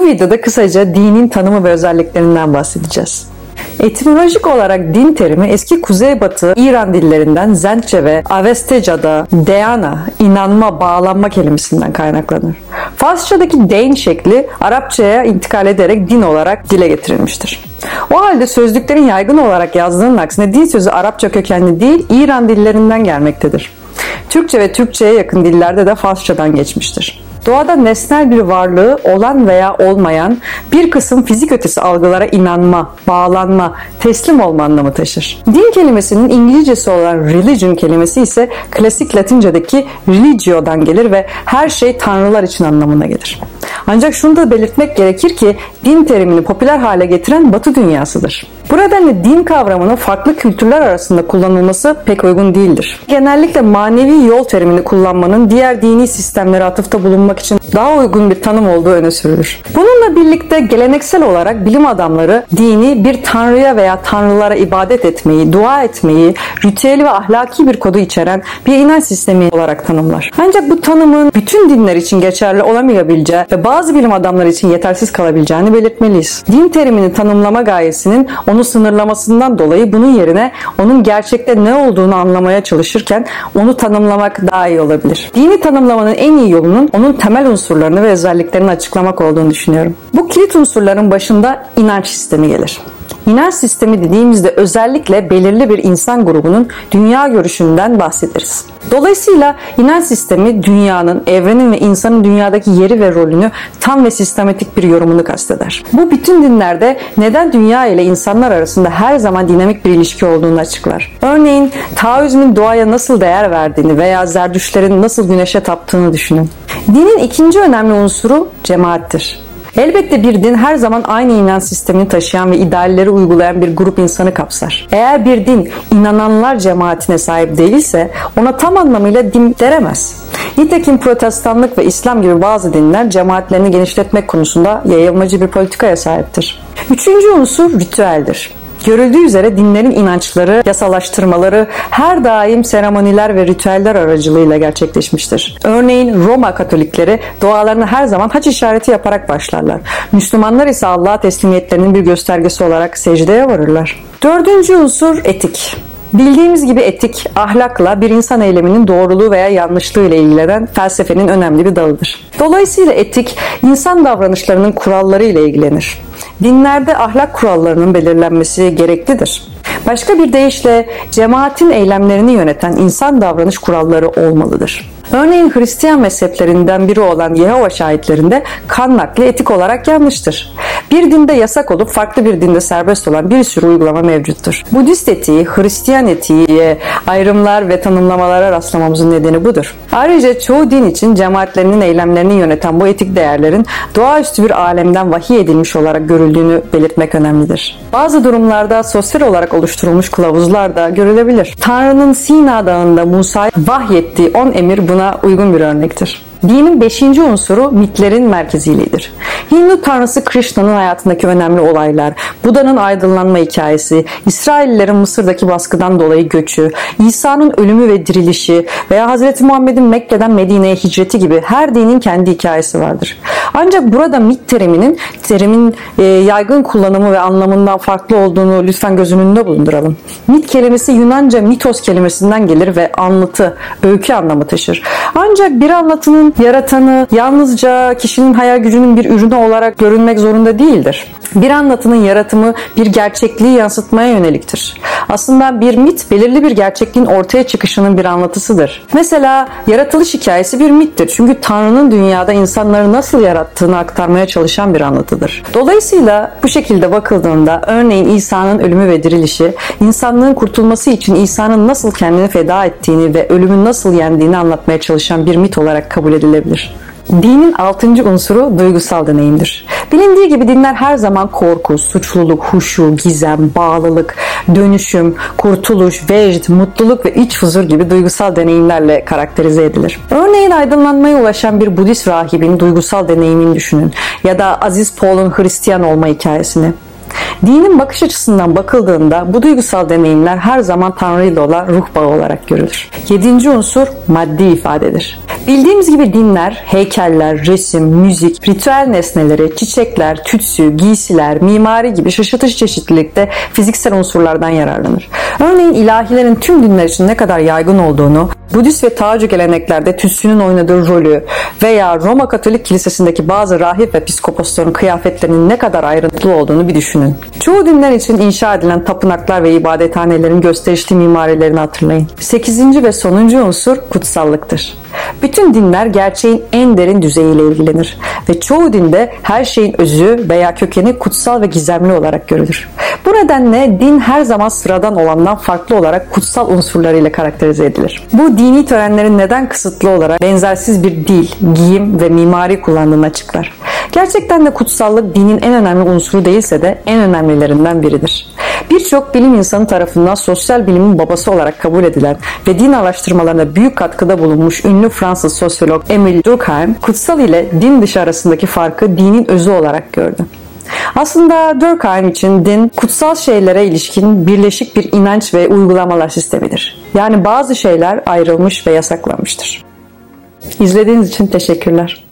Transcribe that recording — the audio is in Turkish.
Bu videoda kısaca dinin tanımı ve özelliklerinden bahsedeceğiz. Etimolojik olarak din terimi eski kuzeybatı İran dillerinden Zence ve Avesteca'da Deana, inanma, bağlanma kelimesinden kaynaklanır. Farsçadaki deyn şekli Arapçaya intikal ederek din olarak dile getirilmiştir. O halde sözlüklerin yaygın olarak yazdığının aksine din sözü Arapça kökenli değil İran dillerinden gelmektedir. Türkçe ve Türkçe'ye yakın dillerde de Farsçadan geçmiştir. Doğada nesnel bir varlığı olan veya olmayan bir kısım fizik ötesi algılara inanma, bağlanma, teslim olma anlamı taşır. Din kelimesinin İngilizcesi olan religion kelimesi ise klasik Latince'deki religio'dan gelir ve her şey tanrılar için anlamına gelir. Ancak şunu da belirtmek gerekir ki din terimini popüler hale getiren Batı dünyasıdır. Bu nedenle din kavramının farklı kültürler arasında kullanılması pek uygun değildir. Genellikle manevi yol terimini kullanmanın diğer dini sistemlere atıfta bulunmak için daha uygun bir tanım olduğu öne sürülür. Bununla birlikte geleneksel olarak bilim adamları dini bir tanrıya veya tanrılara ibadet etmeyi, dua etmeyi, ritüel ve ahlaki bir kodu içeren bir inanç sistemi olarak tanımlar. Ancak bu tanımın bütün dinler için geçerli olamayabileceği ve bazı bilim adamları için yetersiz kalabileceğini belirtmeliyiz. Din terimini tanımlama gayesinin onu sınırlamasından dolayı bunun yerine onun gerçekte ne olduğunu anlamaya çalışırken onu tanımlamak daha iyi olabilir. Dini tanımlamanın en iyi yolunun onun temel unsurlarını ve özelliklerini açıklamak olduğunu düşünüyorum. Bu kilit unsurların başında inanç sistemi gelir. İnanç sistemi dediğimizde özellikle belirli bir insan grubunun dünya görüşünden bahsederiz. Dolayısıyla inanç sistemi dünyanın, evrenin ve insanın dünyadaki yeri ve rolünü tam ve sistematik bir yorumunu kasteder. Bu bütün dinlerde neden dünya ile insanlar arasında her zaman dinamik bir ilişki olduğunu açıklar. Örneğin Taoizmin doğaya nasıl değer verdiğini veya Zerdüşlerin nasıl güneşe taptığını düşünün. Dinin ikinci önemli unsuru cemaattir. Elbette bir din her zaman aynı inanç sistemini taşıyan ve idealleri uygulayan bir grup insanı kapsar. Eğer bir din inananlar cemaatine sahip değilse ona tam anlamıyla din deremez. Nitekim protestanlık ve İslam gibi bazı dinler cemaatlerini genişletmek konusunda yayılmacı bir politikaya sahiptir. Üçüncü unsur ritüeldir. Görüldüğü üzere dinlerin inançları, yasalaştırmaları her daim seremoniler ve ritüeller aracılığıyla gerçekleşmiştir. Örneğin Roma Katolikleri dualarını her zaman haç işareti yaparak başlarlar. Müslümanlar ise Allah'a teslimiyetlerinin bir göstergesi olarak secdeye varırlar. Dördüncü unsur etik. Bildiğimiz gibi etik, ahlakla bir insan eyleminin doğruluğu veya yanlışlığı ile ilgilenen felsefenin önemli bir dalıdır. Dolayısıyla etik, insan davranışlarının kuralları ile ilgilenir. Dinlerde ahlak kurallarının belirlenmesi gereklidir. Başka bir deyişle cemaatin eylemlerini yöneten insan davranış kuralları olmalıdır. Örneğin Hristiyan mezheplerinden biri olan Yehova şahitlerinde kan nakli etik olarak yanlıştır. Bir dinde yasak olup farklı bir dinde serbest olan bir sürü uygulama mevcuttur. Budist etiği, Hristiyan etiği ayrımlar ve tanımlamalara rastlamamızın nedeni budur. Ayrıca çoğu din için cemaatlerinin eylemlerini yöneten bu etik değerlerin doğaüstü bir alemden vahiy edilmiş olarak görüldüğünü belirtmek önemlidir. Bazı durumlarda sosyal olarak oluşturulmuş kılavuzlar da görülebilir. Tanrı'nın Sina Dağı'nda Musa'ya vahyettiği 10 emir buna uygun bir örnektir. Dinin beşinci unsuru mitlerin merkeziliğidir. Hindu tanrısı Krishna'nın hayatındaki önemli olaylar, Buda'nın aydınlanma hikayesi, İsraillilerin Mısır'daki baskıdan dolayı göçü, İsa'nın ölümü ve dirilişi veya Hz. Muhammed'in Mekke'den Medine'ye hicreti gibi her dinin kendi hikayesi vardır. Ancak burada mit teriminin terimin e, yaygın kullanımı ve anlamından farklı olduğunu lütfen göz önünde bulunduralım. Mit kelimesi Yunanca mitos kelimesinden gelir ve anlatı, öykü anlamı taşır. Ancak bir anlatının yaratanı yalnızca kişinin hayal gücünün bir ürünü olarak görünmek zorunda değildir. Bir anlatının yaratımı bir gerçekliği yansıtmaya yöneliktir. Aslında bir mit belirli bir gerçekliğin ortaya çıkışının bir anlatısıdır. Mesela yaratılış hikayesi bir mittir. Çünkü Tanrı'nın dünyada insanları nasıl yarattığını aktarmaya çalışan bir anlatıdır. Dolayısıyla bu şekilde bakıldığında örneğin İsa'nın ölümü ve dirilişi insanlığın kurtulması için İsa'nın nasıl kendini feda ettiğini ve ölümün nasıl yendiğini anlatmaya çalışan bir mit olarak kabul edilebilir. Dinin altıncı unsuru duygusal deneyimdir. Bilindiği gibi dinler her zaman korku, suçluluk, huşu, gizem, bağlılık, dönüşüm, kurtuluş, vecd, mutluluk ve iç huzur gibi duygusal deneyimlerle karakterize edilir. Örneğin aydınlanmaya ulaşan bir Budist rahibin duygusal deneyimini düşünün ya da Aziz Paul'un Hristiyan olma hikayesini. Dinin bakış açısından bakıldığında bu duygusal deneyimler her zaman Tanrı ile olan ruh bağı olarak görülür. Yedinci unsur maddi ifadedir. Bildiğimiz gibi dinler, heykeller, resim, müzik, ritüel nesneleri, çiçekler, tütsü, giysiler, mimari gibi şaşırtıcı çeşitlilikte fiziksel unsurlardan yararlanır. Örneğin ilahilerin tüm dinler için ne kadar yaygın olduğunu, Budist ve Taocu geleneklerde tütsünün oynadığı rolü veya Roma Katolik Kilisesi'ndeki bazı rahip ve piskoposların kıyafetlerinin ne kadar ayrıntılı olduğunu bir düşünün. Çoğu dinler için inşa edilen tapınaklar ve ibadethanelerin gösterişli mimarilerini hatırlayın. Sekizinci ve sonuncu unsur kutsallıktır. Bütün dinler gerçeğin en derin düzeyiyle ilgilenir ve çoğu dinde her şeyin özü veya kökeni kutsal ve gizemli olarak görülür. Bu nedenle din her zaman sıradan olandan farklı olarak kutsal unsurlarıyla karakterize edilir. Bu dini törenlerin neden kısıtlı olarak benzersiz bir dil, giyim ve mimari kullandığını açıklar. Gerçekten de kutsallık dinin en önemli unsuru değilse de en önemlilerinden biridir. Birçok bilim insanı tarafından sosyal bilimin babası olarak kabul edilen ve din araştırmalarına büyük katkıda bulunmuş ünlü Fransız sosyolog Emile Durkheim, kutsal ile din dışı arasındaki farkı dinin özü olarak gördü. Aslında Durkheim için din kutsal şeylere ilişkin birleşik bir inanç ve uygulamalar sistemidir. Yani bazı şeyler ayrılmış ve yasaklanmıştır. İzlediğiniz için teşekkürler.